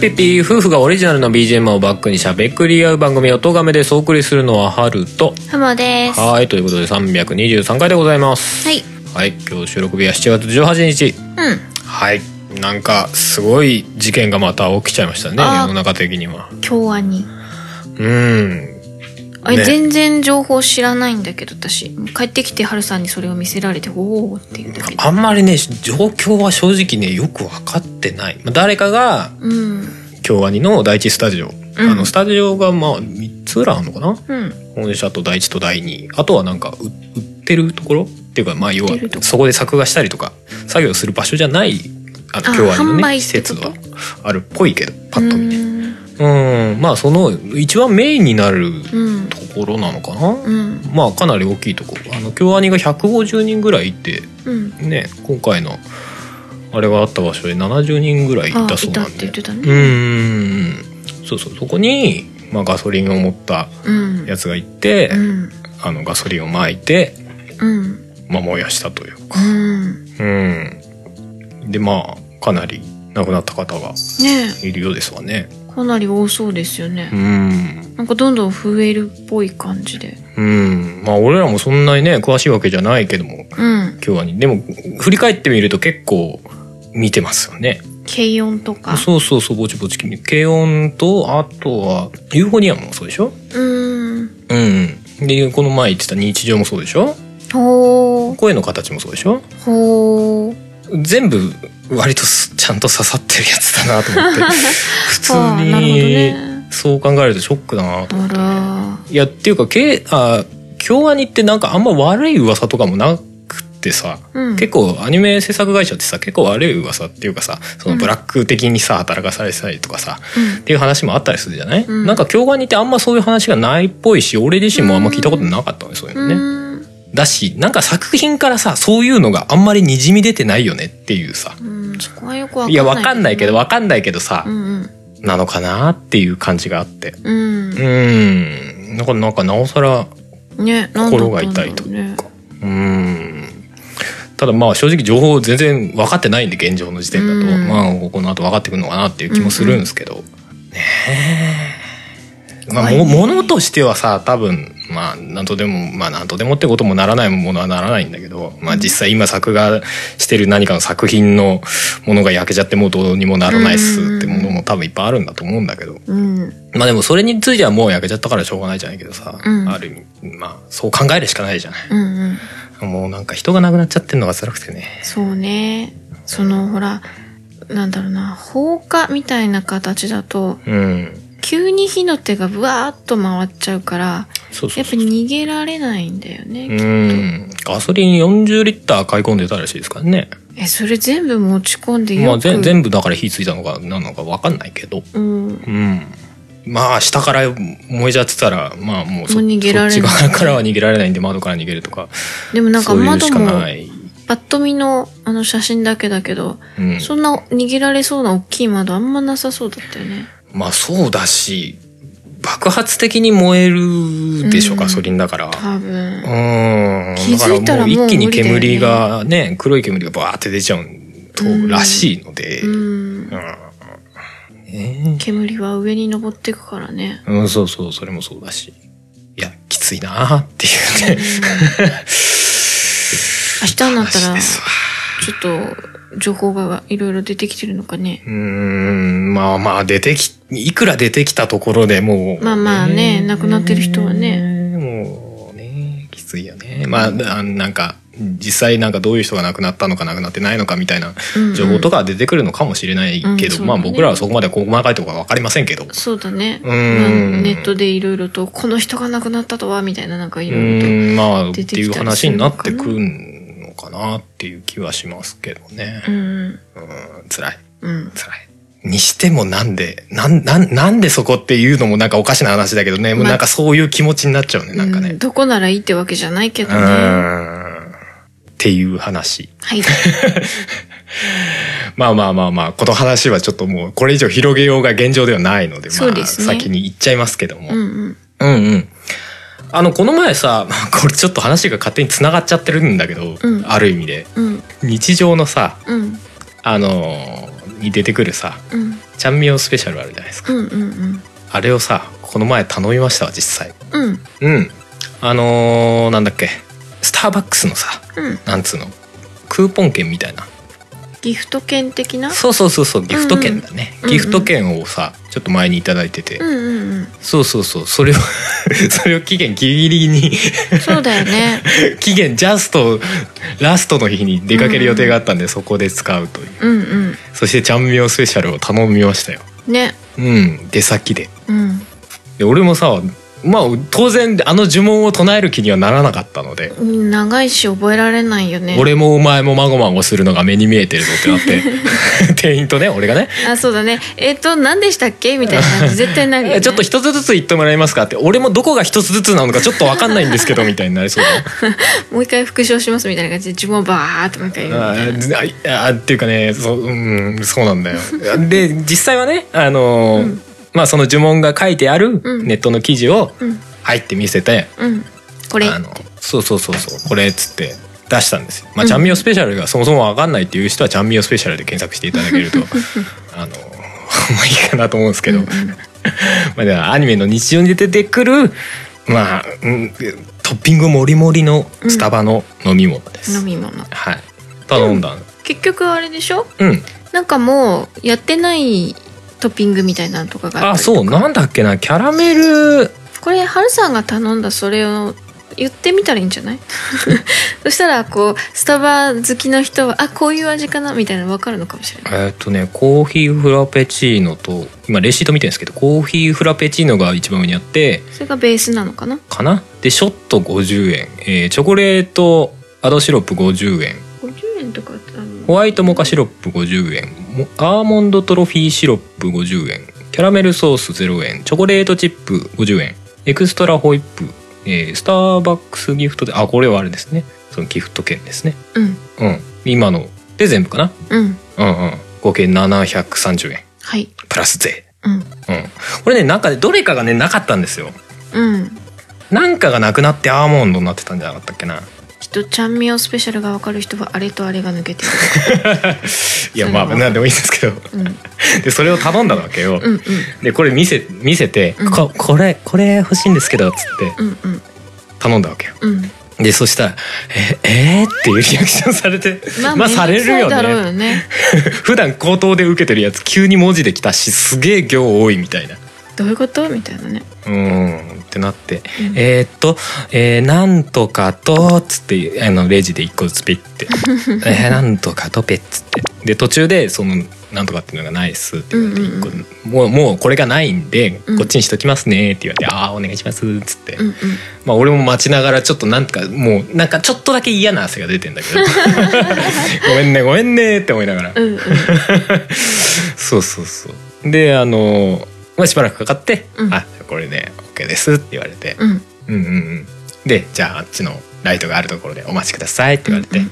ぴっぴー夫婦がオリジナルの BGM をバックにしゃべくり合う番組「おとがめ」ですお送りするのは春とハモです。ははいということで323回でございますい。はい今日収録日は7月18日うん。はいなんかすごい事件がまた起きちゃいましたね世の中的には京アニ。うんあれ、ね。全然情報知らないんだけど、私。帰ってきて春さんにそれを見せられて、おーっていうだけで。あんまりね状況は正直ねよく分かってない、まあ、誰かがうん。京アニの第一スタジオ、うん。あのスタジオがまあ3つぐらいあるのかな？うん。本社と第一と第二。あとはなんか売売ってるところ？っていうかまあ要はそこで作画したりとか作業する場所じゃないあのあ京アニのね施設はあるっぽいけどパッと見てうんうんまあその一番メインになるうん。ところなのかな、うん。まあかなり大きいとこあの京アニが150人ぐらいいてうん。ね今回のあれがあった場所で70人ぐらいいあ、たそうなんでそうそうそこに、まあ、ガソリンを持ったうん。やつがいて、うん。あのガソリンを撒いて、うん。まあ、燃やしたというかうん。うんでまあかなり亡くなった方がねいるようですわねえ。かなり多そうですよねう。んなんかどんどん増えるっぽい感じで。うんまあ俺らもそんなにね詳しいわけじゃないけどもうん。今日はにでも振り返ってみると結構見てますよね軽音とか。そうそうそうぼちぼち軽音とあとはユーフォニアムもそうでしょ？うん。うんでこの前言ってた日常もそうでしょ？ほー。声の形もそうでしょ？ほー。全部割とすちゃんと刺さってるやつだなと思って。普通にね。そう考えるとショックだなとあら。いやっていうかけあ京アニってなんかあんま悪い噂とかもなくってさ、うん。結構アニメ制作会社ってさ結構悪い噂っていうかさそのブラック的にさ働かされてたりとかさ、うん。っていう話もあったりするじゃない、うん。なんか京アニってあんまそういう話がないっぽいし俺自身もあんま聞いたことなかったのねそういうのね。うんだしなんか作品からさそういうのがあんまりにじみ出てないよねっていうさ。うん、そこはよくわかんない。いやわかんないけどわかんないけどさ、うんうん。なのかなっていう感じがあって。うん。う。ん。なんかなんかなおさらね、心が痛いというか。うん。ただまあ正直情報全然分かってないんで現状の時点だと、うん。まあこの後分かってくるのかなっていう気もするんですけど、ねえまあもものとしてはさ多分まあ何とでもまあ何とでもってこともならないものはならないんだけど、まあ、実際今作画してる何かの作品のものが焼けちゃってもうどうにもならないっすってものも多分いっぱいあるんだと思うんだけど、うん。まあでもそれについてはもう焼けちゃったからしょうがないじゃないけどさ、うんある意味まあそう考えるしかないじゃない。うんうん。もうなんか人が亡くなっちゃってんのが辛くてね。そうね。その、ほら、なんだろうな、放火みたいな形だと、うん。急に火の手がブワーっと回っちゃうから。やっぱ逃げられないんだよね。うん。ガソリン40リッター買い込んでたらしいですからね。え、それ全部持ち込んでよく。まあ全全部だから火ついたのか何なのか分かんないけど。うん。うん。まあ下から燃えちゃってたら、まあもうそもう逃げられないそっち側からは逃げられないんで窓から逃げるとか。でもなんか窓も、しかない。パッと見のあの写真だけだけど、うん。そんな逃げられそうな大きい窓あんまなさそうだったよね。まあそうだし、爆発的に燃えるでしょ、うんガソリンだから。多分。うん。気づいたらだからもう一気に煙がね、黒い煙がバーって出ちゃうと、うんらしいので。うん。うん。ね煙は上に登っていくからね。うん、そうそう、それもそうだし。いや、きついなっていうね。明日になったらちょっと、情報がいろいろ出てきてるのかね。うーん、まあまあ、出てき、いくら出てきたところでもう。まあまあね亡くなってる人はね。もうね、きついよね。まあ、あなんか、実際なんかどういう人が亡くなったのか亡くなってないのかみたいな情報とか出てくるのかもしれないけど、うんそうだねまあ僕らはそこまで細かいところは分かりませんけど。そうだね。うんまあネットでいろいろと、この人が亡くなったとは、みたいななんかいうろいろと。ん、まあ、っていう話になってくするるのかなっていう気はしますけどね。うん。うん、辛い。うん。辛い。にしてもなんで、なん、なん、なんでそこっていうのもなんかおかしな話だけどね。もうなんかそういう気持ちになっちゃうね、なんかねうん。どこならいいってわけじゃないけどうね。ん。っていう話。はい。まあまあまあまあ、この話はちょっともうこれ以上広げようが現状ではないので、まあ先に言っちゃいますけども。うんうん。うんうん。あの、この前さ、ま あこれちょっと話が勝手に繋がっちゃってるんだけど、うんある意味で。うん。日常のさ、うん。あのーに出てくるさ、うん。ちゃんみよスペシャルあるじゃないですか。うんうんあれをさ、この前頼みましたわ、実際。うん。うん。うん。あのーなんだっけ、スターバックスのさ、うん。なんつうの、クーポン券みたいな。ギフト券的な？そうそうそうそう、ギフト券だね。うんうんギフト券をさ、ちょっと前にいただいてて。うんうんうん。そうそうそう、それを、それを期限ギリギリに そうだよね。期限ジャストラストの日に出かける予定があったんで、そこで使うといううんうん。そしてちゃんみよスペシャルを頼みましたよね。うん出先でうん。で俺もさまあ当然あの呪文を唱える気にはならなかったので、うん長いし覚えられないよね。俺もお前もまごまごするのが目に見えてるぞってなって 店員とね俺がねあ、そうだね。えっ、と、何でしたっけみたいな感じ絶対なるよ、ね。ちょっと一つずつ言ってもらえますかって俺もどこが一つずつなのかちょっと分かんないんですけどみたいになりそうだ もう一回復唱しますみたいな感じで自分をバーっともう一回言うみたいな。あああっていうかねそう,、うん、そうなんだよで実際はねあのーまあその呪文が書いてあるうん。ネットの記事をうん。入って見せて、うん。これ。あのそうそうそうそうこれっつって出したんですよ。まあ、うんちゃんみよスペシャルがそもそも分かんないっていう人はちゃんみよスペシャルで検索していただけると あの まあいいかなと思うんですけど、うんうん。まあではアニメの日常に出てくるまあ、うん、トッピングもりもりのスタバの飲み物です、飲み物。はい。頼んだ結局あれでしょ？うん。なんかもうやってないトッピングみたいなのとかがああそうなんだっけなキャラメル。これハルさんが頼んだそれを言ってみたらいいんじゃない？そしたらこうスタバ好きの人はあこういう味かな？みたいなの分かるのかもしれない。えーっとねコーヒーフラペチーノと今レシート見てるんですけどコーヒーフラペチーノが一番上にあってそれがベースなのかな？かな？でショット50円、えーチョコレートアドシロップ50円。50円とかホワイトモカシロップ50円。もアーモンドトフィーシロップ50円。キャラメルソース0円。チョコレートチップ50円。エクストラホイップ、えースターバックスギフトであこれはあれですね。そのギフト券ですね。うん。うん。今ので全部かな？うん。うんうん。合計730円。はい。プラス税。うん。うん。これねなんかねどれかがねなかったんですよ。うん。なんかがなくなってアーモンドになってたんじゃなかったっけなとちゃんみよスペシャルが分かる人はあれとあれが抜けてる。いやまあ何でもいいんですけど。うん。でそれを頼んだわけよ、うんうん。でこれ見せ見せて、うん。ここれこれ欲しいんですけどっつって。頼んだわけよ。うん。でそしたら「ええー?」っていうリアクションされて。まあ、まあされるよね。よね。普段口頭で受けてるやつ急に文字で来たしすげえ行多いみたいなどういうこと？みたいなね。うーんってなって、うん。えーっと、えーなんとかとつってあのレジで一個ずつピッて。えーなんとかとペッつって。で途中でそのなんとかっていうのがないっすって言われてうんうん一個、もうもうこれがないんで、うん。こっちにしときますねって言われてああお願いしますっつって、うんうん。まあ俺も待ちながらちょっとなんかもうなんかちょっとだけ嫌な汗が出てんだけど。ごめんねごめんねって思いながら、うんうん。そうそうそう。であのまあしばらくかかって「うん。あこれで OK です」って言われて、うん。うんうんうん。でじゃああっちのライトがあるところでお待ちくださいって言われて。うん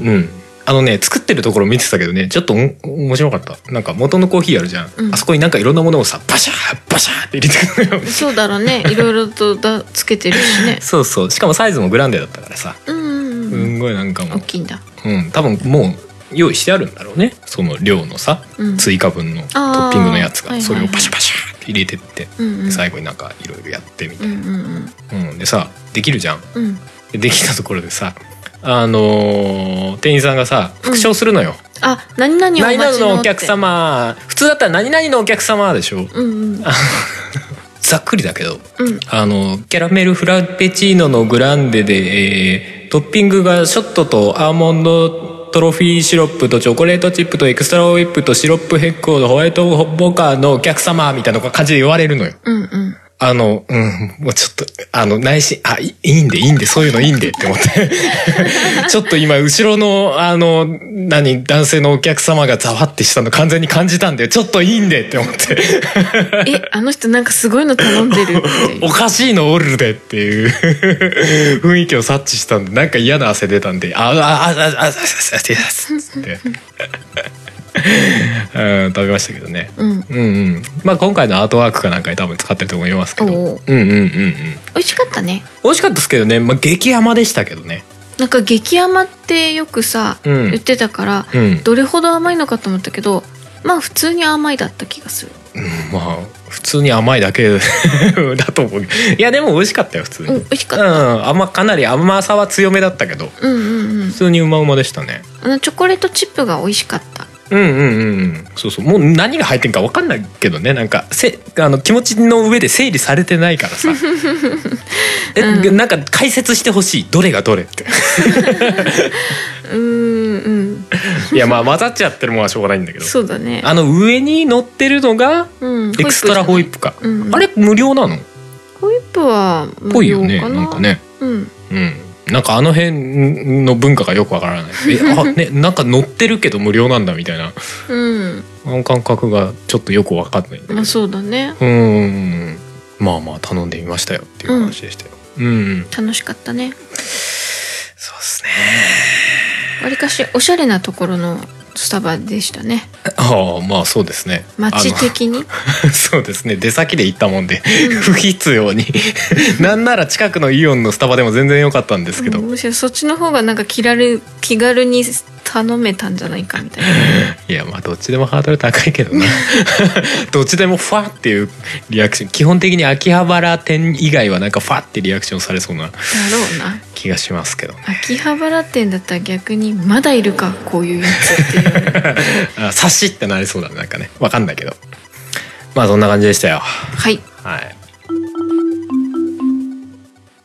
うんうん、あのね作ってるところ見てたけどねちょっとお面白かった。なんか元のコーヒーあるじゃん、うん。あそこになんかいろんのものをさバシャーバシャーって入れてくるのよ。そうだろうね。いろいろとだつけてるしね。そうそう。しかもサイズもグランデだったからさ。うんうんうん。すんごいなんかも大きいんだ。う、うん、多分もう用意してあるんだろうね。その量のさ、うん。追加分のトッピングのやつがはいはいはい。それをパシャパシャって入れてって、うんうん。で最後になんかいろいろやってみたいうんうんな、うん。でさできるじゃん。うん。うんでできたところでさあのー店員さんがさ復唱するのよ、あ何々お何々ののお客様。普通だったら何々のお客様でしょ。うんうん。ざっくりだけどうん。あのキャラメルフラペチーノのグランデで、えートッピングがショットとアーモンドトフィーシロップとチョコレートチップとエクストラホイップとシロップヘッコーとホワイトモカのお客様みたいな感じで言われるのよ。うんうん。あの、うん、もうちょっと、あの、内心、あ、いいいんで、いいんで、そういうのいいんでって思って。ちょっと今、後ろの、あの、何、男性のお客様がざわってしたの完全に感じたんで、ちょっといいんでって思って。えあの人なんかすごいの頼んでるって おかしいのおるでっていう 雰囲気を察知したんで、なんか嫌な汗出たんで、あ、あ、あ、あ、あ、あ、あ、あ、つって。うん、食べましたけどね。うんうんうん。まあ今回のアートワークかなんかに多分使ってると思いますけど。うんうんうんうん。美味しかったね美味しかったですけどね、まあ激甘でしたけどね。なんか激甘ってよくさ、うん言ってたから、うん。どれほど甘いのかと思ったけどまあ普通に甘いだった気がするうんまあ普通に甘いだけ だと思う。いやでも美味しかったよ普通に。うん美味しかった、うん、甘かなり甘さは強めだったけどうん、うんうん普通にうまうまでしたねあのチョコレートチップが美味しかったうんうんうんうん。そうそう。もう何が入ってんか分かんないけどね。なんかせあの気持ちの上で整理されてないからさ。え、うん。なんか解説してほしい。どれがどれって。うーんうん。いやまあ混ざっちゃってるもんはしょうがないんだけど。そうだね。あの上に乗ってるのがうんエクストラホイッププか、うん。あれ無料なの？ホイップはぽいよ無料かな？ねなんかね。うん。うんなんかあの辺の文化がよくわからない。え あねなんか乗ってるけど無料なんだみたいな。うん。あの感覚がちょっとよくわかんないんだけどまあそうだね。うーん。まあまあ頼んでみましたよっていう話でしたよ。うん、楽しかったね。そうですね。わりかしおしゃれなところのスタバでしたね。ああまあそうですね。街的に？そうですね。出先で行ったもんで不必要に。なんなら近くのイオンのスタバでも全然良かったんですけど、うんむしろそっちの方がなんか気軽気軽に頼めたんじゃないかみたいな。いやまあどっちでもハードル高いけどな。どっちでもファっていうリアクション。基本的に秋葉原店以外はなんかファってリアクションされそうな。だろうな気がしますけど。ね秋葉原店だったら逆にまだいるかこういうやつっていう。しってなりそうだねなんかね。わかんないけど。まあそんな感じでしたよ。はい。はい。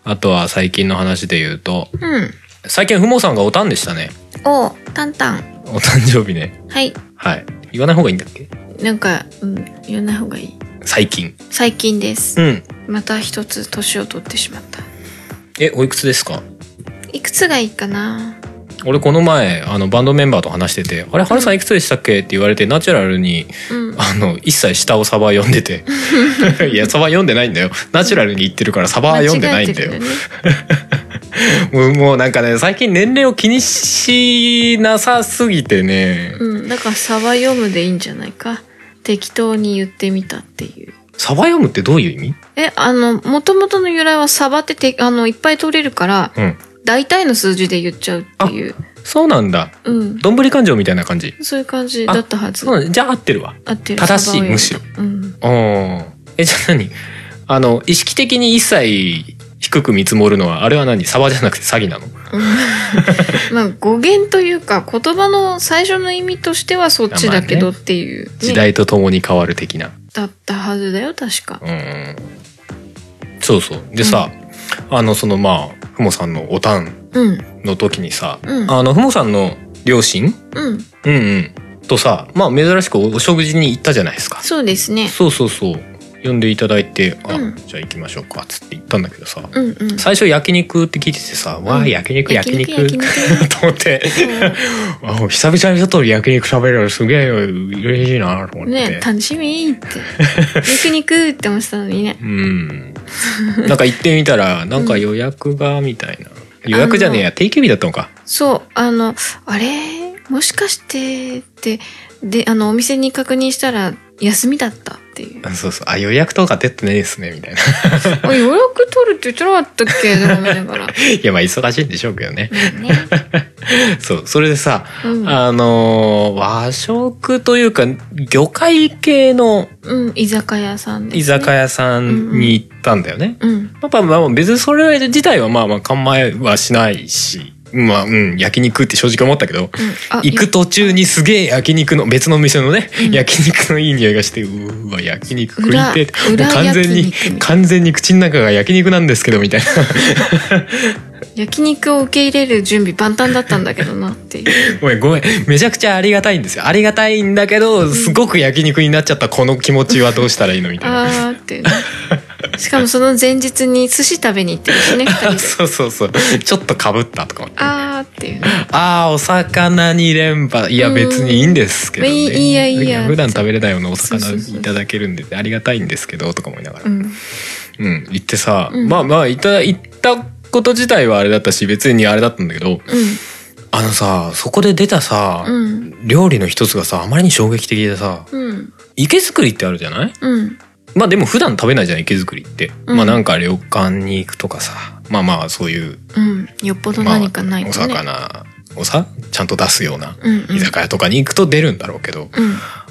あとは最近の話で言うとうん。最近ふもさんがおたんでしたね。おタンタンお誕生日ね。はい。はい。言わない方がいいんだっけ？なんか、うん、言わない方がいい。最近。最近です。うん。また一つ年を取ってしまったえおいくつですか？いくつがいいかな？俺この前あのバンドメンバーと話してて「あれハルさんいくつでしたっけ?」って言われてナチュラルにうん。あの一切下をサバ読んでて。いやサバ読んでないんだよ。ナチュラルに言ってるからサバは読んでないんだよ。もうもうなんかね最近年齢を気にしなさすぎてね、うんだからサバ読むでいいんじゃないか？適当に言ってみたっていうサバ読むってどういう意味？えあの元々の由来はサバっててあのいっぱい取れるからうん。大体の数字で言っちゃうっていう。そうなんだ。うん。どんぶり勘定みたいな感じ？そういう感じだったはず。じゃあ合ってるわ。合ってる。正しいむ。しろ。うん。えじゃあ何？あの意識的に一切低く見積もるのはあれは何？サバじゃなくて詐欺なの？まあ語源というか言葉の最初の意味としてはそっちだけどっていう、ね 時代とともに変わる的な。だったはずだよ確か。うん。そうそう。でさ、あのそのまあふもさんのおたんうん。の時にさ、うん。あのふもさんの両親？うん。うんうん。とさまあ珍しくお食事に行ったじゃないですか。そうですね。そうそうそう呼んでいただいて「あ、うん。じゃあ行きましょうか」っつって行ったんだけどさうんうん。最初焼肉って聞いててさ「わあ焼肉焼肉」焼肉 と思って。あ久々にちょっと焼肉食べるのすげえ嬉しいなと思って、ね楽しみって。肉肉って思ってたのにね。うん。なんか行ってみたらなんか予約がみたいな、予約じゃねえや定休日だったのか。そうあのあれ？もしかして？ってであのお店に確認したら休みだったっていう。あそうそう。あ予約とか出てないですねみたいな。あ予約取るって言ってなかったっけ？とか思いながら。いやまあ忙しいんでしょうけどね。ね。そうそれでさ、うん。あのー和食というか魚介系のうん、居酒屋さんね。居酒屋さんに行ったんだよね、うん。やっぱまあ別にそれ自体はまあまあ構えはしないしまあうん焼肉って正直思ったけど、行く途中にすげえ焼肉の別の店のね、焼肉のいい匂いがしてうーわ焼肉食いてえもう裏完全に裏焼肉。完全に口の中が焼肉なんですけどみたいな。焼肉を受け入れる準備万端だったんだけどなっていう。ごめんごめん。めちゃくちゃありがたいんですよ。ありがたいんだけどすごく焼肉になっちゃったこの気持ちはどうしたらいいのみたいな。あーってね。しかもその前日に寿司食べに行ってるしね そうそうそう。ちょっとかぶったとか。あーっていう。ねああお魚に連覇。いやうん。別にいいんですけどね。いいいいやいいや。普段食べれないようなお魚いただけるんでありがたいんですけどとか思いながら。うん。うん。行ってさ、うん。まあまあ行った行ったこと自体はあれだったし別にあれだったんだけどあのさそこで出たさ、うん。料理の一つがさあまりに衝撃的でさうん。池作りってあるじゃない？うんまあでも普段食べないじゃん池作りって、うん。まあなんか旅館に行くとかさ。まあまあそういう、うん。よっぽど何かないまあ、お魚をさちゃんと出すようなうんうん。居酒屋とかに行くと出るんだろうけど、うん。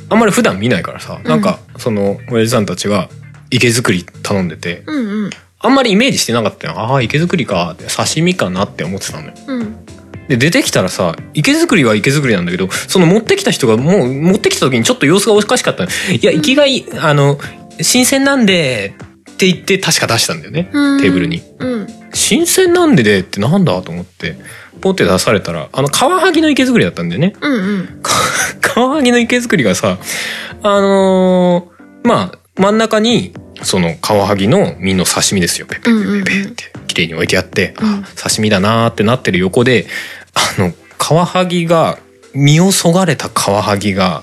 あんまり普段見ないからさ、なんかその親父さんたちが池作り頼んでてうんうん。あんまりイメージしてなかったよ。ああ池作りかって刺身かなって思ってたのようん。で出てきたらさ池作りは池作りなんだけどその持ってきた人がもう持ってきた時にちょっと様子がおかしかったの。いや生きがいいあの新鮮なんでって言って確か出したんだよねテうん。ーブルに。うん。新鮮なんででってなんだと思ってポって出されたらあのカワハギの池作りだったんだよね。うんうん。かカワハギの池作りがさあのーまあ真ん中にそのカワハギの身の刺身ですよ。ペペペペペって綺麗に置いてあって、うんあ刺身だなーってなってる横であのカワハギが身をそがれたカワハギが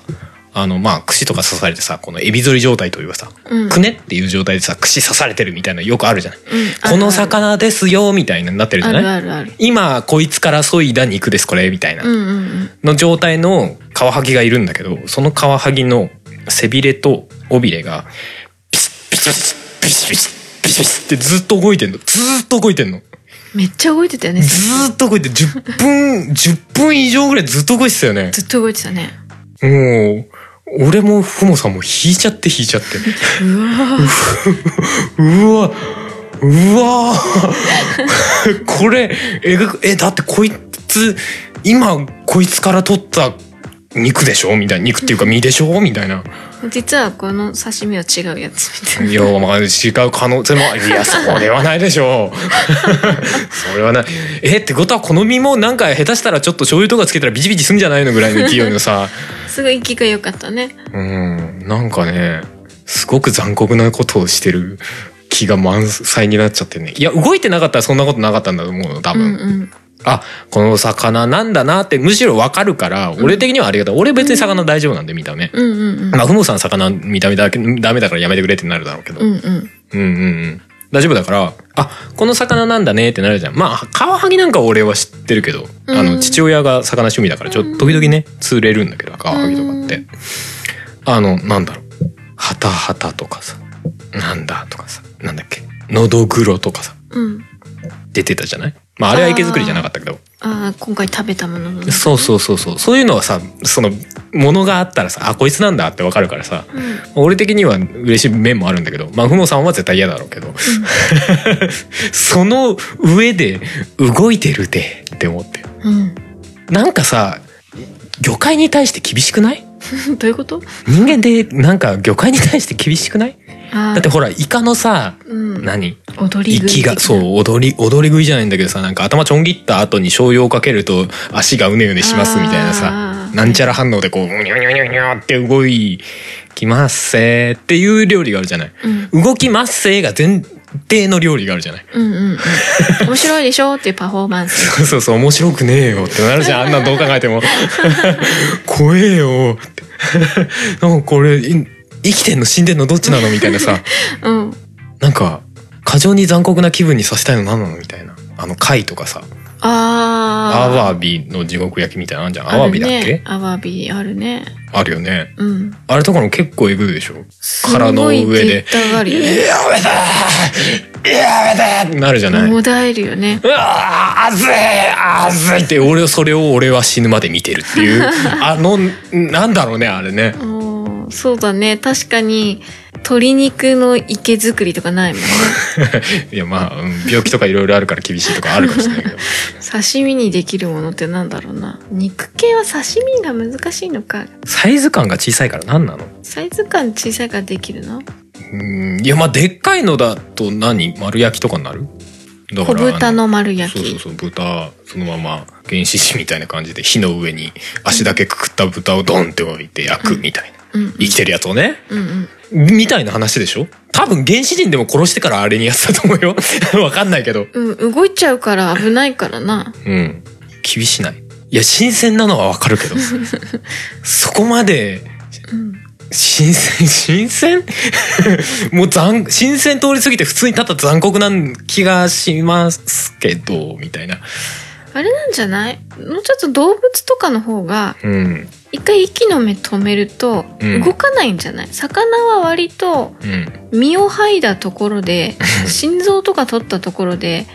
あのまあ串とか刺されてさこのエビ反り状態というかさ、うんくねっていう状態でさ串刺されてるみたいなのよくあるじゃない、うんこの魚ですよみたいなになってるじあゃない？今こいつから削いだ肉ですこれみたいな、の状態のカワハギがいるんだけど、そのカワハギの背びれと尾びれが、ピシッピシッピシッピシッピシッピシッってずっと動いてんの。ずーっと動いてんの。めっちゃ動いてたよねずーっと動いて、10分、10分以上ぐらいずっと動いてたよね。ずっと動いてたねもう、俺もふもさんも引いちゃって引いちゃって。うわ。うわ、うわ。これ、えぐ、え、だってこいつ、今こいつから撮った肉でしょみたいな。肉っていうか身でしょみたいな。実はこの刺身は違うやつみたいないや、まあ、違う可能性も、いや、それはないでしょう。それはない。え、ってことは、この身もなんか下手したらちょっと醤油とかつけたらビチビチすんじゃないのぐらいの勢いのさ、すごい息が良かったねうん、なんかね、すごく残酷なことをしてる気が満載になっちゃってね。いや、動いてなかったらそんなことなかったんだと思うの、多うん分。うんあ、この魚なんだなって、むしろわかるから、俺的にはありがたい。俺別に魚大丈夫なんで、見た目。うんうんうんまあ、ふもさん魚見た目だけ、ダメだからやめてくれってなるだろうけど。うんうんうんうんうん。大丈夫だから、あ、この魚なんだねってなるじゃん。まあ、カワハギなんか俺は知ってるけど、あの、うん父親が魚趣味だから、ちょっと時々ね、釣れるんだけど、カワハギとかって。あの、なんだろう。ハタハタとかさ、なんだとかさ、なんだっけ、のどぐろとかさ、うん出てたじゃない？まあ、あれは池作りじゃなかったけど。ああ今回食べたもののそうそうそうそう。そういうのはさ、その、ものがあったらさ、あ、こいつなんだってわかるからさ、うん俺的には嬉しい面もあるんだけど、まあ、ふもさんは絶対嫌だろうけど、その上で動いてるでって思って。うんなんかさ、魚介に対して厳しくない？どういうこと？人間でなんか魚介に対して厳しくない？あだってほら、イカのさ、うん何？踊り食い息が、そう、踊り、踊り食いじゃないんだけどさ、なんか頭ちょん切った後に醤油をかけると足がうねうねしますみたいなさなんちゃら反応でこう、うにょにょにょにょって動いきますせーっていう料理があるじゃない？うん動きますせーが前提の料理があるじゃない？うんうんうん 面白いでしょっていうパフォーマンスそうそうそう、面白くねえよってなるじゃん。あんなんどう考えても。怖えよって。なんかこれ、い生きてんの死んでんのどっちなのみたいなさ。うんなんか、過剰に残酷な気分にさせたいの何なのみたいな。あの貝とかさ、ああアワビの地獄焼きみたいなのあんじゃん。アワビだっけ？アワビあるねあるよね。うんあれとかも結構えぐいでしょ？殻の上で。やめてーやめてーってなるじゃない。もだえるよね。うわー熱い熱いって俺それを俺は死ぬまで見てるっていう。あのなんだろうねあれね。そうだね。確かに鶏肉の池作りとかないもんね。いやまあうん病気とかいろいろあるから厳しいとかあるかもしれないけど。刺身にできるものってなんだろうな。肉系は刺身が難しいのか。サイズ感が小さいから何なの？サイズ感小さいからできるの？うんいやまあでっかいのだと何？丸焼きとかになる？だ小豚の丸焼きそうそうそう豚そのまま原始人みたいな感じで火の上に足だけくくった豚をドンって置いて焼くみたいな、うんうん生きてるやつをね。うんうんみたいな話でしょ？多分原始人でも殺してからあれにやってたと思うよ。わかんないけど。うん動いちゃうから危ないからなうん。厳しない。いや、新鮮なのはわかるけど。そこまで、うん新鮮、新鮮？もう残、新鮮通り過ぎて普通にただ残酷な気がしますけど、みたいな。あれなんじゃない？もうちょっと動物とかの方がうん。一回息の目止めるとうん。動かないんじゃない、魚は割とうん。身を剥いだところで 心臓とか取ったところで。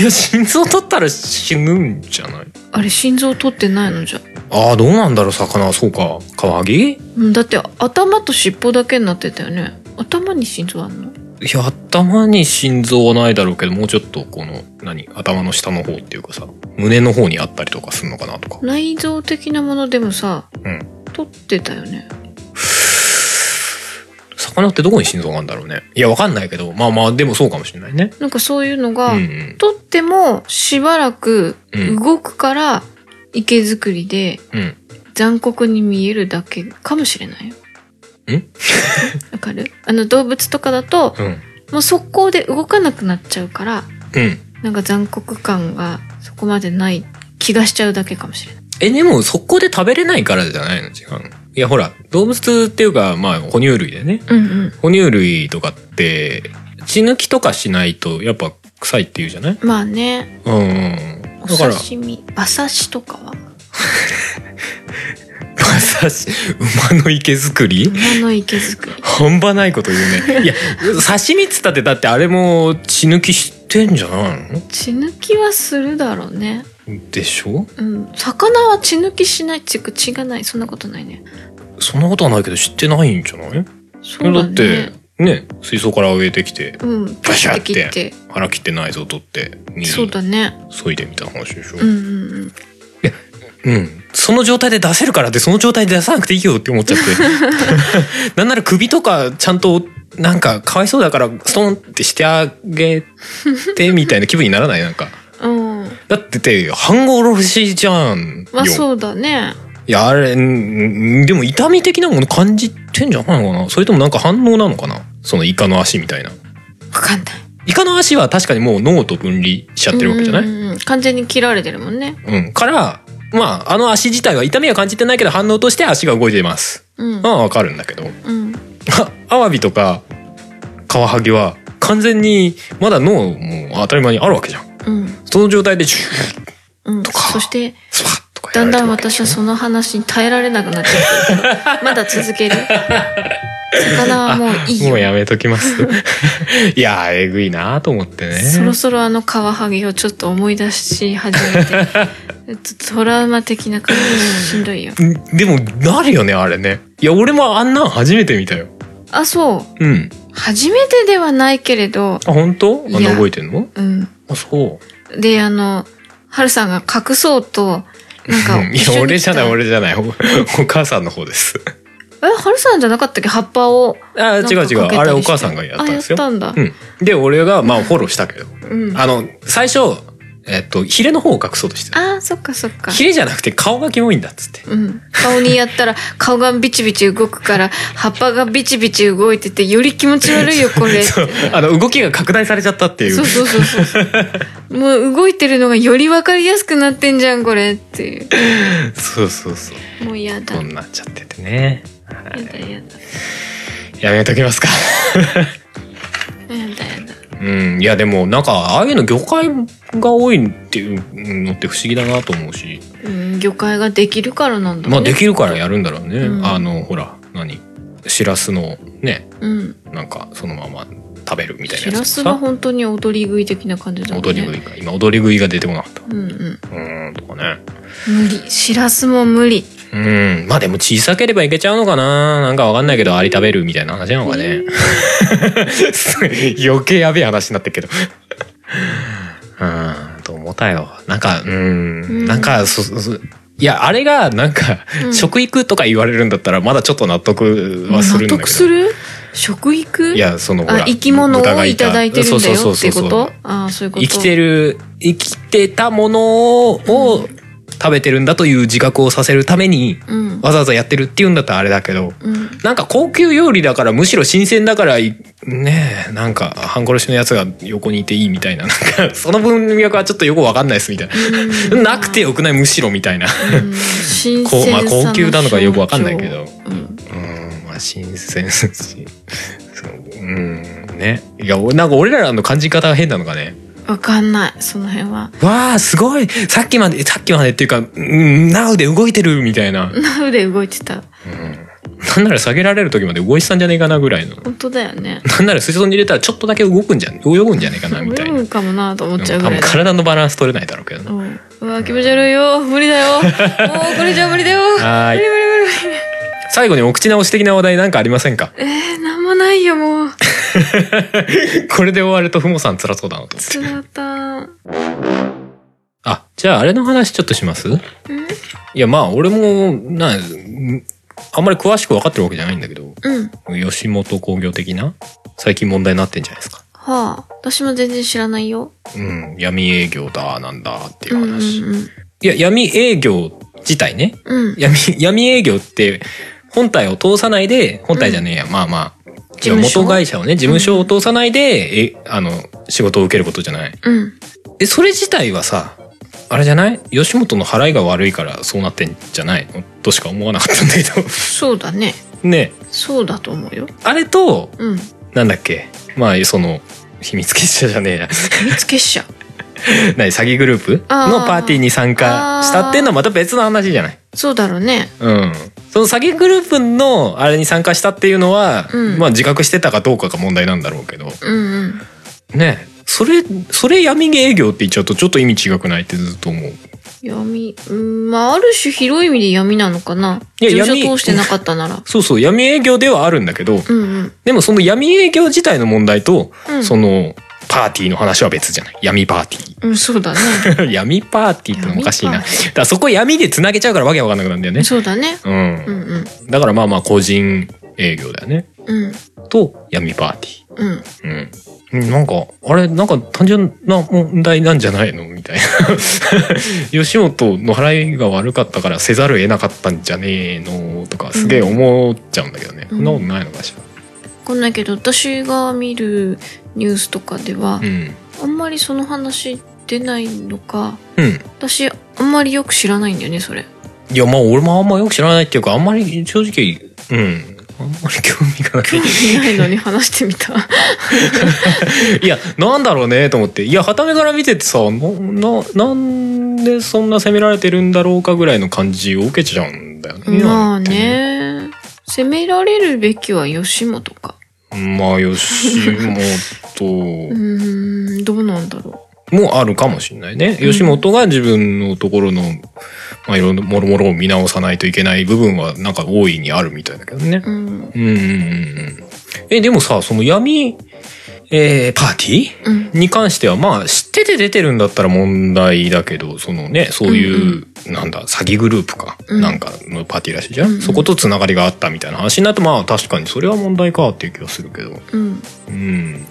いや、心臓取ったら死ぬんじゃない？あれ心臓取ってないの？じゃああ、どうなんだろう、魚は。そうか。カワハギ？うんだって頭と尻尾だけになってたよね頭に心臓あんの？いや、頭に心臓はないだろうけど、もうちょっとこの、何？頭の下の方っていうかさ、胸の方にあったりとかするのかなとか。内臓的なものでもさうん。取ってたよね魚ってどこに心臓があるんだろうね。いや、わかんないけど、まあまあ、でもそうかもしれないね。なんかそういうのうが、んうん。取ってもしばらくうん動くから池作りでうん。残酷に見えるだけかもしれないよ。ん わかる？あの動物とかだとうん。もう速攻で動かなくなっちゃうからうん。なんか残酷感がそこまでない気がしちゃうだけかもしれない。え、でも、そこで食べれないからじゃないの？違うのいや、ほら、動物っていうか、まあ、哺乳類でね。うんうん。哺乳類とかって、血抜きとかしないと、やっぱ臭いって言うじゃない？まあね、うんうん。お刺身、馬刺しとかは？馬刺し、馬の池作り？馬の池作り。半端ないこと言うね。いや、刺身っつったって、だってあれも血抜きしてんじゃない血抜きはするだろうね。のでしょ？うん。魚は血抜きしないっていうか血がない。そんなことないね。そんなことはないけど知ってないんじゃない？そうだね。って、ね、水槽から植えてきて、うん。バシャパって切って。腹切って内臓取って、にそうだね。削いでみたいな話でしょうんうんうん。うん。その状態で出せるからって、その状態で出さなくていいよって思っちゃって。なんなら首とかちゃんと、なんか、かわいそうだから、ストンってしてあげて、みたいな気分にならない？なんか。うん。だってて、半殺しじゃん。よまあそうだね。いや、あれ、んでも痛み的なもの感じてんじゃないのかな？それともなんか反応なのかな？そのイカの足みたいな。わかんない。イカの足は確かにもう脳と分離しちゃってるわけじゃない、うん完全に切られてるもんね。うん。から、まあ、あの足自体は痛みは感じてないけど反応として足が動いています。うんま。あわかるんだけど。うん。あアワビとかカワハギは完全にまだ脳も当たり前にあるわけじゃん。うん。その状態でジューうん。とかそして、スパッだんだん私はその話に耐えられなくなっちゃってるけど、まだ続ける？魚はもういいよ。もうやめときます。いやー、えぐいなと思ってね。そろそろあのカワハギをちょっと思い出し始めて、トラウマ的な感じでしんどいよ。んでも、なるよね、あれね。いや、俺もあんなん初めて見たよ。あ、そう。うん。初めてではないけれど、あ、本当？あ覚えてんの？うん。あ、そう。で、あの、はるさんが隠そうと、なんかうん いや、俺じゃない、俺じゃない。おお母さんの方です。え、はるさんじゃなかったっけ？葉っぱを。あ、違う違う。あれお母さんがやったんですよ。あ、やったんだ。うん。で、俺が、まあ、フォローしたけど。うん。ああの、最初、えっと、ヒレの方を隠そうとしてた。あー、そっかそっか。ヒレじゃなくて顔がキモいんだっつって。うん。顔にやったら 顔がビチビチ動くから葉っぱがビチビチ動いててより気持ち悪いよこれ。そう。あの、動きが拡大されちゃったっていう。そうそうそうそう。もう動いてるのがより分かりやすくなってんじゃんこれっていう。そうそうそう。もうやだ。やそうなっちゃっててね。だやだ。やめときますか。やだやだ。うん。いや、でも、なんか、ああいうの魚介が多いっていうのって不思議だなと思うし。うん、魚介ができるからなんだね。まあ、できるからやるんだろうね。うんあの、ほら、何？しらすのね、うん。なんか、そのまま食べるみたいなしら。すが本当に踊り食い的な感じだね。踊り食いか。今、踊り食いが出てこなかった。うんうん。うーん、とかね。無理。しらすも無理。うん。まあでも小さければいけちゃうのかな。なんかわかんないけど、アリ食べるみたいな話なのかね。余計やべえ話になってるけど。うん、と思ったよ。なんか、うん、うん。なんか、そ、そ、いや、あれが、なんか、うん。食育とか言われるんだったら、まだちょっと納得はするんだけど。納得する？食育？いや、その、ほあら生き物をいた。だいてるんだよってこと？ああそういうこと。生きてる、生きてたものを食食べてるんだという自覚をさせるためにうん。わざわざやってるっていうんだったらあれだけどうん。なんか高級料理だからむしろ新鮮だからいねえなんか半殺しのやつが横にいていいみたいな。なんかその文脈はちょっとよくわかんないですみたいな。なくてよくないむしろみたいな。こうまあ高級なのかよくわかんないけど。うん。うんまあ新鮮し。そううんね。いや俺なんか俺らの感じ方が変なのかねわかんないその辺は。わあすごい。さっきまでさっきまでっていうかうんナウで動いてるみたいな、うん、ナウで動いてた。なんなら下げられる時まで動いてたんじゃねえかなぐらいの。本当だよね。なんなら水槽に入れたらちょっとだけ動くんじゃん泳ぐんじゃねえかなみたいな。泳ぐかもなと思っちゃうぐらいだ体のバランス取れないだろうけどなうん。うわ気持ち悪いよ。無理だよ。もうこれじゃ無理だよ。無理無理最後にお口直し的な話題なんかありませんか？えー、なんもないよもう。これで終わるとふもさん辛そうだなと。思ってつらった。あじゃああれの話ちょっとします？うん。いやまあ俺もなあんまり詳しく分かってるわけじゃないんだけどうん。吉本興業的な最近問題になってんじゃないですか。はあ私も全然知らないよ。うん、闇営業だなんだっていううんうん話。うん。いや闇営業自体ね。うん。闇 闇営業って本体を通さないで本体じゃねえや、まあまあ。事務所元会社をね事務所？を通さないで、えあの仕事を受けることじゃない。うん。えそれ自体はさあれじゃない？吉本の払いが悪いからそうなってんじゃない？のとしか思わなかったんだけど。そうだね。ね。そうだと思うよ。あれとうん。なんだっけ？まあその秘密結社じゃねえや。秘密結社 何詐欺グループのパーティーに参加したっていうのはまた別の話じゃない？そうだろうね。うん。その詐欺グループのあれに参加したっていうのは、うん。まあ自覚してたかどうかが問題なんだろうけど。うんうん。ね。それ、それ闇営業って言っちゃうとちょっと意味違くないってずっと思う。闇うんまあある種広い意味で闇なのかな。いや闇。所通してなかったなら。そうそう、闇営業ではあるんだけど、うんうん。でもその闇営業自体の問題と、うん。その、パーティーの話は別じゃない。闇パーティうんそうだねー。闇パーティーってのもおかしいな。だそこ闇で繋げちゃうからわけわかんなくなるんだよね。そうだねうん。うんうんだからまあまあ個人営業だよね。うんと、闇パーティー。うんうん。なんか、あれ、なんか単純な問題なんじゃないのみたいな。吉本の払いが悪かったからせざるを得なかったんじゃねえのとか、すげえ思っちゃうんだけどね。うんそんなことないのかしわかんないけど私が見るニュースとかではら。うん。あんまりその話出ないのかうん。私あんまりよく知らないんだよねそれいや、まあ俺もあんまよく知らないっていうか、あんまり正直、うん。あんまり興味がない。興味ないのに話してみた いや、なんだろうねと思って。いや、はためから見ててさ、な、な、なんでそんな責められてるんだろうかぐらいの感じを受けちゃうんだよね。まあ。ね責められるべきは吉本かまあ、吉本。うーんどうなんだろもあるかもしれないね。吉本が自分のところの、まあ、いろんなもろもろを見直さないといけない部分はなんか大いにあるみたいだけどね。うんうんうんうん。え、でもさ、その闇、えー、パーティー？うん。に関してはまあ知ってて出てるんだったら問題だけどそのねそういう、なんだ詐欺グループか、うん。なんかのパーティーらしいじゃん、うんうん。そことつながりがあったみたいな話になるとまあ確かにそれは問題かっていう気がするけど。うん。うん。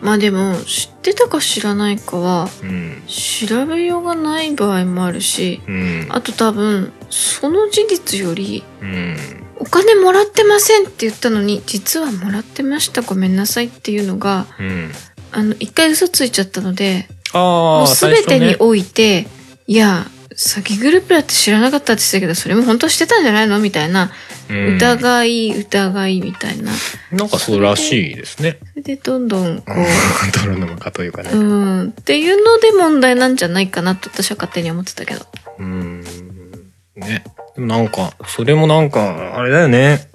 まあでも知ってたか知らないかはうん。調べようがない場合もあるしうん。あと多分その事実よりうんお金もらってませんって言ったのに実はもらってましたごめんなさいっていうのがうん。あの一回嘘ついちゃったのであもうあ全てにおいて、いや詐欺グループだって知らなかったって言ってたけどそれも本当はしてたんじゃないのみたいな疑い疑いみたいな。なんかそうらしいですね。それでどんどんこ 泥沼かというかね。ううん。っていうので問題なんじゃないかなと私は勝手に思ってたけど。うん。ねでもなんかそれもなんかあれだよね。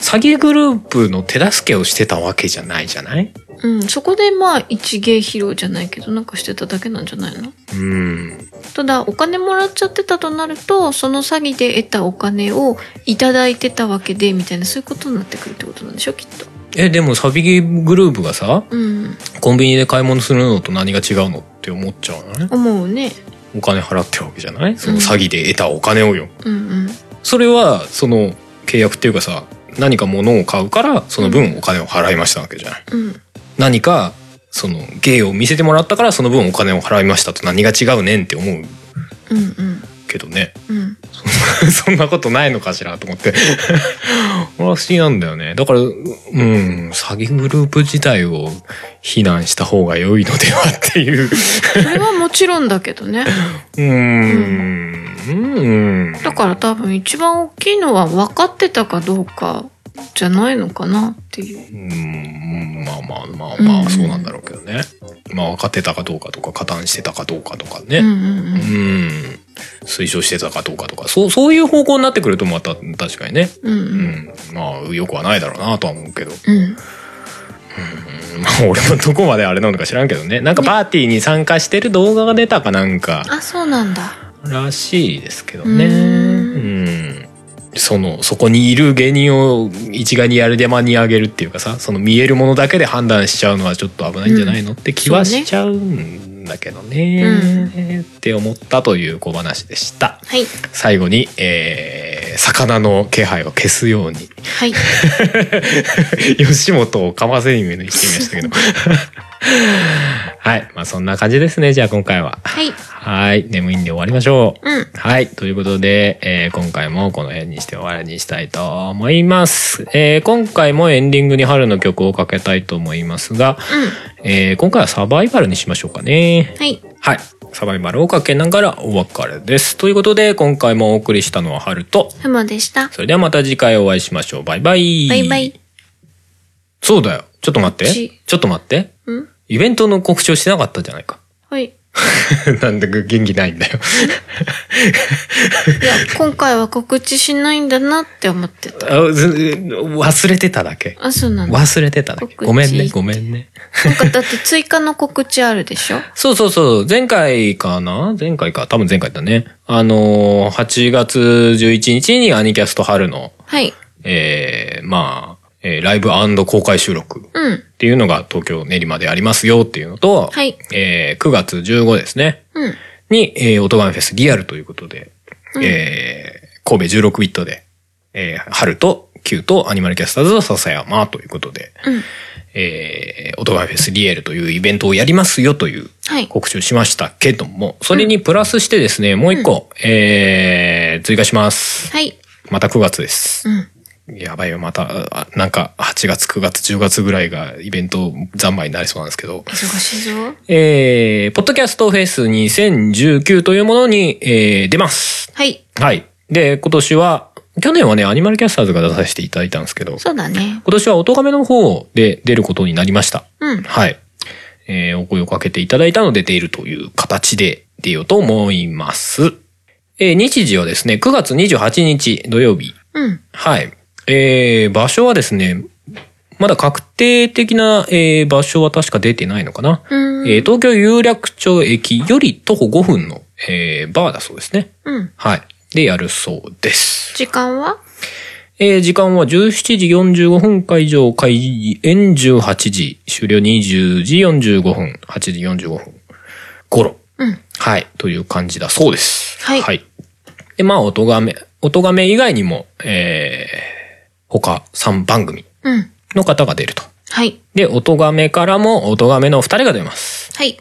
詐欺グループの手助けをしてたわけじゃないじゃない？うんそこでまあ一芸披露じゃないけどなんかしてただけなんじゃないの？うん。ただお金もらっちゃってたとなるとその詐欺で得たお金をいただいてたわけでみたいなそういうことになってくるってことなんでしょきっと。えでも詐欺グループがさうん。コンビニで買い物するのと何が違うのって思っちゃうのね思うねお金払ってるわけじゃない？その詐欺で得たお金をよ、うんうん。それはその契約っていうかさ何か物を買うからその分お金を払いましたわけじゃない、うん。何かその芸を見せてもらったからその分お金を払いましたと何が違うねんって思う。うんうんけどね。うん。そんなことないのかしらと思って。俺は不思議なんだよね。だからうん詐欺グループ自体を非難した方が良いのではっていう。それはもちろんだけどね。うーん。うん。だから多分一番大きいのは分かってたかどうかじゃないのかなっていう。うんまあまあまあうん。まあそうなんだろうけどね、まあ分かってたかどうかとか加担してたかどうかとかね、うんうんうん。推奨してたかどうかとか。そうそういう方向になってくるとまた確かにね、うんううん。ん、まあよくはないだろうなとは思うけど、うん。うん。まあ俺もどこまであれなのか知らんけどね。なんかパーティーに参加してる動画が出たかなんか。あそうなんだ。らしいですけどね。うんそのそこにいる芸人を一概にやるでまにあげるっていうかさその見えるものだけで判断しちゃうのはちょっと危ないんじゃないの、って気はしちゃうんだけどね、って思ったという小話でした。はい。最後に、えー魚の気配を消すように。はい。吉本をかませるようにしてみましたけど はいまあそんな感じですねじゃあ今回ははいはい眠いんで終わりましょううんはい。ということで、えー今回もこの辺にして終わりにしたいと思います。えー今回もエンディングに春の曲をかけたいと思いますが、えー今回はサバイバルにしましょうかね。はいはい。サバイバルをかけながらお別れです。ということで、今回もお送りしたのは春と、ふもでしたそれではまた次回お会いしましょう。バイバイ。バイバイ。そうだよ。ちょっと待って。ちちょっと待って。うん？イベントの告知をしてなかったじゃないか。はい なんで元気ないんだよ。いや今回は告知しないんだなって思ってた忘れてただけ。あそうなんだ忘れてただけ。ごめんね、ごめんね。なんかだって追加の告知あるでしょ？そうそうそう。前回かな？前回か。多分前回だね。あのー、8月11日にアニキャスト春の、はいえー、まあ、えーライブ公開収録。っうん。ていうのが東京練馬でありますよっていうのと、はい。えー9月15ですね。うん。に、えー、オトガメフェスリアルということで、えー、神戸16ビットで、えー、春と Q とアニマルキャスターズの笹山ということで、うん。えー、オトガメフェスリエルというイベントをやりますよというはい。告知をしましたけども、それにプラスしてですね、もう一個、えー、追加します。はい。また9月です。う。んやばいよ、また、あなんか8月、9月、10月ぐらいがイベント三昧になりそうなんですけど、忙しいぞえー、ポッドキャストフェス2019というものに、えー出ます。はいはい。で、今年は、去年はね、アニマルキャスターズが出させていただいたんですけど、そうだね今年は音亀の方で出ることになりました。うんはい。えーお声をかけていただいたので出るという形で出ようと思います。えー日時はですね、9月28日土曜日。うんはい。えー場所はですね、まだ確定的な、えー場所は確か出てないのかな。うんえー東京有楽町駅より徒歩5分の、えーバーだそうですね。うんはい。でやるそうです。時間は？えー時間は17時45分会場、開演18時、終了20時45分、8時45分頃。うんはい。という感じだそうです。はいで、まあ、音がめ、音がめ以外にも、えー、他3番組うんの方が出ると。はいで、音がめからも音がめの2人が出ます。はい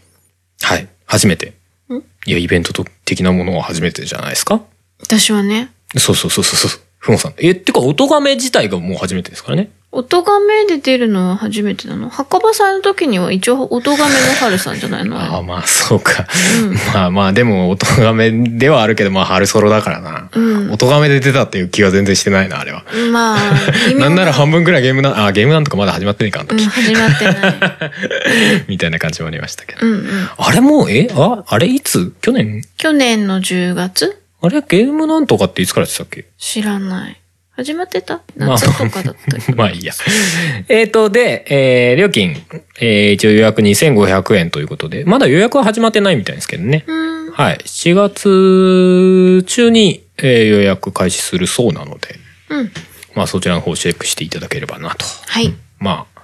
はい。初めて。ん？いや、イベント的なものは初めてじゃないですか？私はねそうそうそうそうそう。ふもさん。え、ってか、音がめ自体がもう初めてですからね。音がめで出るのは初めてな。の墓場さんの時には一応音がめの春さんじゃないの？ああ、まあ、そうか。まあまあ、でも、音がめではあるけど、まあ、春ソロだからな。うん。音がめで出たっていう気は全然してないな、あれは。まあ なんなら半分くらいゲームな、あ、ゲームなんとかまだ始まってねえか、あのうん時。始まってない。みたいな感じもありましたけど。うんうん。あれもう、えあ、あれいつ？去年？去年の10月？あれゲームなんとかっていつからでしたっけ？知らない始まってた？まあ夏とかだったけど、まあいいや。えっと、で、えー料金、えー一応予約2500円ということで、まだ予約は始まってないみたいですけどね。うんはい。7月中に、えー予約開始するそうなので、うんまあそちらの方をチェックしていただければなと。はいまあ、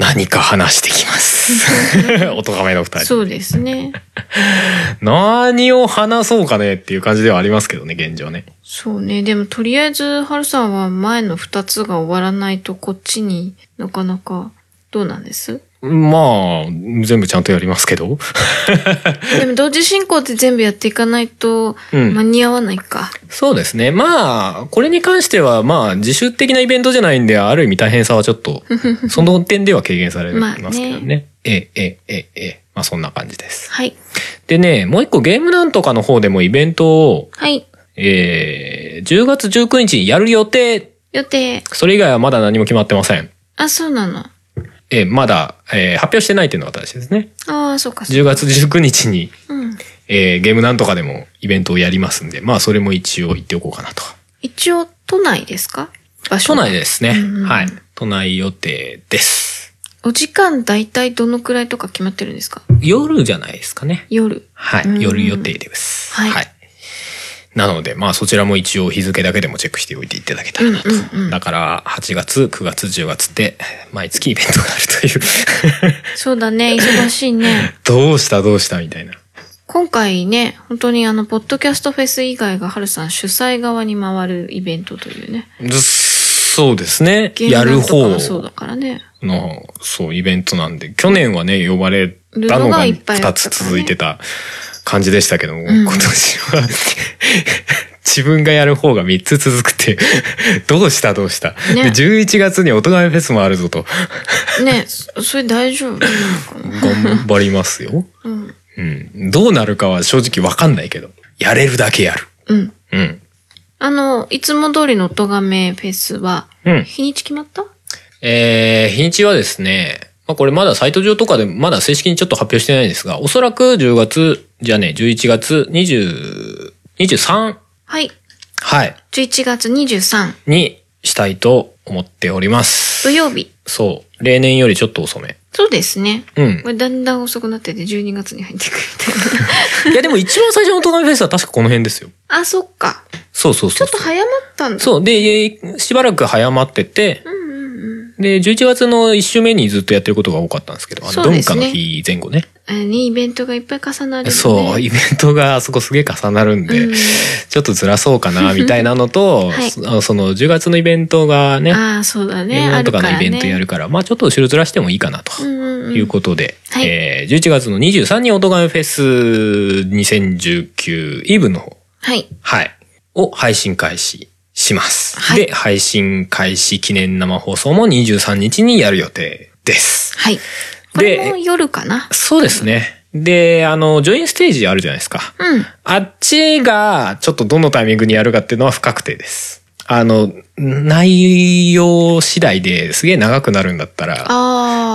何か話してきます。おとがめの二人。そうですね何を話そうかねっていう感じではありますけどね、現状ね。そうねでもとりあえず春さんは前の2つが終わらないとこっちになかなかどうなんです？まあ、全部ちゃんとやりますけど。でも同時進行で全部やっていかないとうん間に合わないか。そうですね。まあ、これに関しては、まあ、自主的なイベントじゃないんで、ある意味大変さはちょっと、その点では軽減されますけどね。ええ、ええ、ええ。まあ、そんな感じです。はい。でね、もう一個ゲームなんとかの方でもイベントを、はい。えー、10月19日にやる予定。予定。それ以外はまだ何も決まってません。あ、そうなの。えーまだ、えー発表してないっていうのが正しいですね。ああ、そうか、そう10月19日に、うん。えーゲームなんとかでもイベントをやりますんで、まあそれも一応言っておこうかなと。一応、都内ですか？場所都が内ですね。うんうんはい。都内予定です。お時間大体どのくらいとか決まってるんですか？夜じゃないですかね。夜。はい。うん夜予定です。はいなので、まあそちらも一応日付だけでもチェックしておいていただけたらなと。うんうんうんだから、8月、9月、10月って、毎月イベントがあるという。そうだね、忙しいね。どうしたどうしたみたいな。今回ね、本当にあの、ポッドキャストフェス以外がハルさん主催側に回るイベントというね。ずそうですね。やる方もそうだからね。の、そう、イベントなんで、去年はね、呼ばれたのががいっぱいあ2つ続いてた感じでしたけども、ん今年は 自分がやる方が3つ続くっていう、どうしたどうした。ねで、11月に音亀フェスもあるぞと、ね、そそれ大丈夫頑張りますよ。うん。うん。どうなるかは正直わかんないけど、やれるだけやる。うん。うん。あの、いつも通りの音がめフェスは、うん日にち決まった？えー、日にちはですね、まあこれまだサイト上とかでまだ正式にちょっと発表してないんですが、おそらく10月、じゃね、11月20、23、はい。はい、11月23にしたいと思っております。土曜日。そう。例年よりちょっと遅め。そうですね。うんこ。れだんだん遅くなってて12月に入ってくるみたいな。いやでも一番最初のトガメフェスは確かこの辺ですよ。あ、そっか。そうそうそうそう。ちょっと早まったんだ。そう。で、えしばらく早まってて、うん。で、11月の1週目にずっとやってることが多かったんですけど、あの、文化の日前後ね。あれね、イベントがいっぱい重なるよね。そう、イベントがあそこすげえ重なるんで、うんちょっとずらそうかな、みたいなのと、はいその10月のイベントがね、ああ、そうだね。なんとかのイベントやるるから、まあちょっと後ろずらしてもいいかなと。うんうんうん。いうことで、はいえー、11月の23にオトガメフェス2019イブの方、はい。はい、を配信開始します。はいで、配信開始記念生放送も23日にやる予定です。はい。これも夜かな？そうですね。で、あの、ジョインステージあるじゃないですか。うん。あっちが、ちょっとどのタイミングにやるかっていうのは不確定です。あの、内容次第ですげえ長くなるんだったら。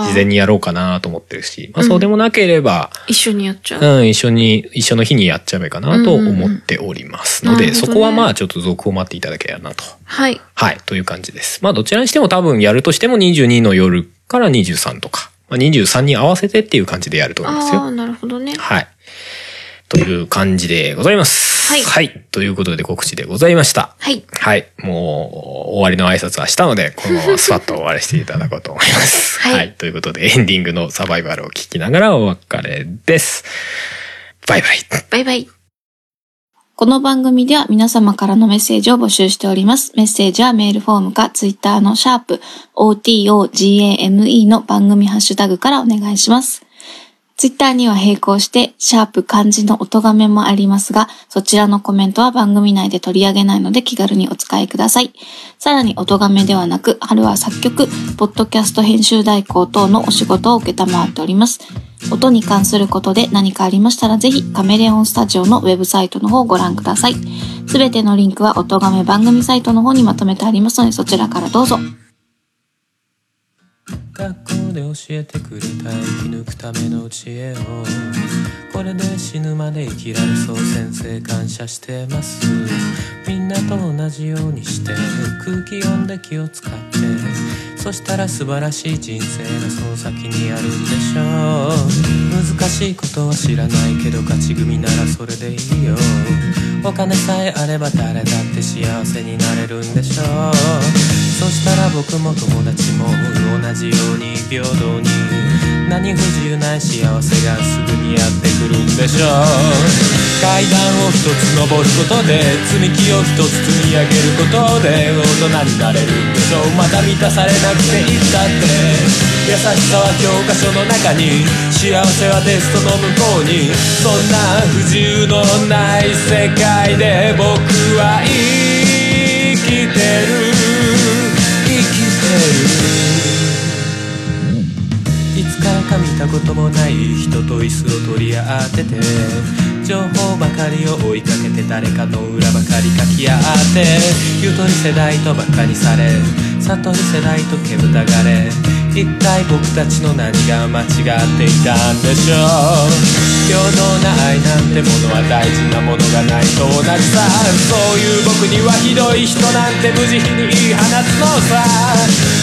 事前にやろうかなと思ってるし、まあそうでもなければ、一緒にやっちゃう。うん、一緒に、一緒の日にやっちゃえばいいかなと思っておりますので、うんうんうんそこはまあちょっと続報を待っていただければなと。はい。はい、という感じです。まあどちらにしても多分やるとしても22の夜から23とか、まあ、23に合わせてっていう感じでやると思いますよ。ああ、なるほどね。はい。という感じでございます。はいはい。ということで告知でございました。はい。はい。もう、終わりの挨拶はしたので、このままスパッと終わりしていただこうと思います。はいということで、エンディングのサバイバルを聞きながらお別れです。バイバイ。バイバイ。この番組では皆様からのメッセージを募集しております。メッセージはメールフォームかツイッターのシャープ OTOGAME の番組ハッシュタグからお願いします。ツイッターには並行して、シャープ漢字の音がめもありますが、そちらのコメントは番組内で取り上げないので気軽にお使いください。さらに音がめではなく、春は作曲、ポッドキャスト編集代行等のお仕事を受けたまわっております。音に関することで何かありましたらぜひカメレオンスタジオのウェブサイトの方をご覧ください。すべてのリンクは音がめ番組サイトの方にまとめてありますのでそちらからどうぞ。学校で教えてくれた生き抜くための知恵をこれで死ぬまで生きられそう先生感謝してます。みんなと同じようにして空気読んで気を使って。そしたら素晴らしい人生がその先にあるんでしょう。難しいことは知らないけど勝ち組ならそれでいいよ。お金さえあれば誰だって幸せになれるんでしょう。そしたら僕も友達も同じように平等に何不自由ない幸せがすぐにやってくるんでしょう階段を一つ登ることで積み木を一つ積み上げることで大人になれるんでしょうまだ満たされなくていいったって優しさは教科書の中に幸せはテストの向こうにそんな不自由のない世界で僕は生きてるからか見たこともない人と椅子を取り合ってて情報ばかりを追いかけて誰かの裏ばかり書き合ってゆとり世代とバカにされ悟り世代と煙たがれ一体僕たちの何が間違っていたんでしょう平等な愛なんてものは大事なものがないと同じさそういう僕にはひどい人なんて無慈悲に言い放つのさ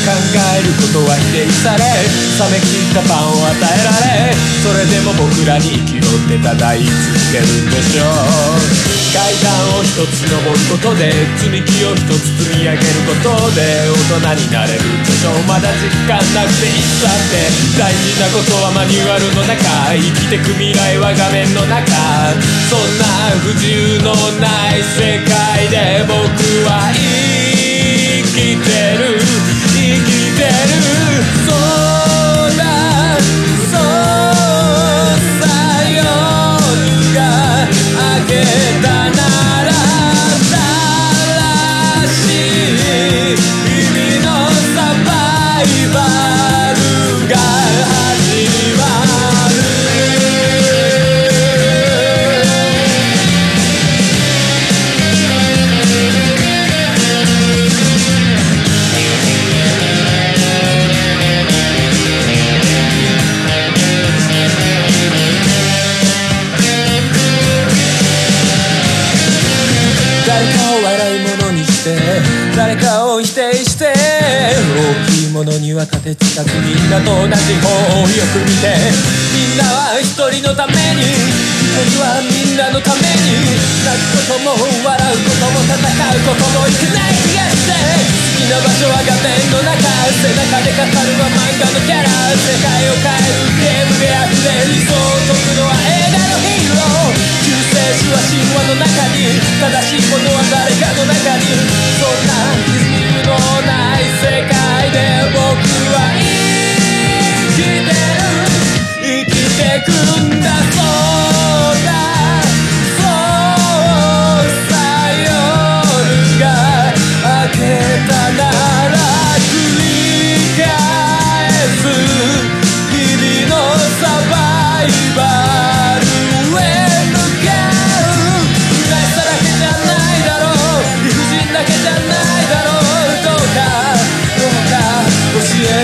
考えることは否定され冷め切ったパンを与えられそれでも僕らに生きろって叩い続けるんでしょう階段を一つ登ることで積み木を一つ積み上げることで大人になれるんでしょうまだ実感なくていつだって大事なことはマニュアルの中生きてく未来は画面の中そんな不自由のない世界で僕は生きてるは立て近くみんなと同じ方をよく見てみんなは一人のために一人はみんなのために泣くことも笑うことも戦うこともいけない気がして好きな場所は画面の中背中で語るは漫画のキャラ世界を変えるゲームで溢れ理想を解くのは映画のヒーロー救世主は神話の中に正しいものは誰かの中にそんな自由のない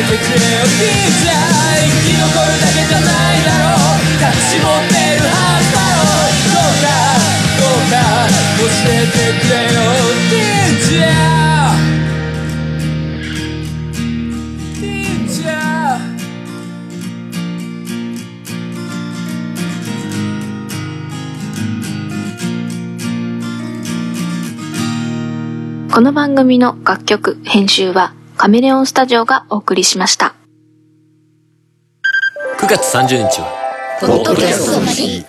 教えてくれよピーちゃん生き残るだけじゃないだろう隠し持ってるはずだろうどうかどうか教えてくれよピーちゃんピーちゃんこの番組の楽曲、編集はカメレオンスタジオがお送りしました。9月30日はポッドキャストの日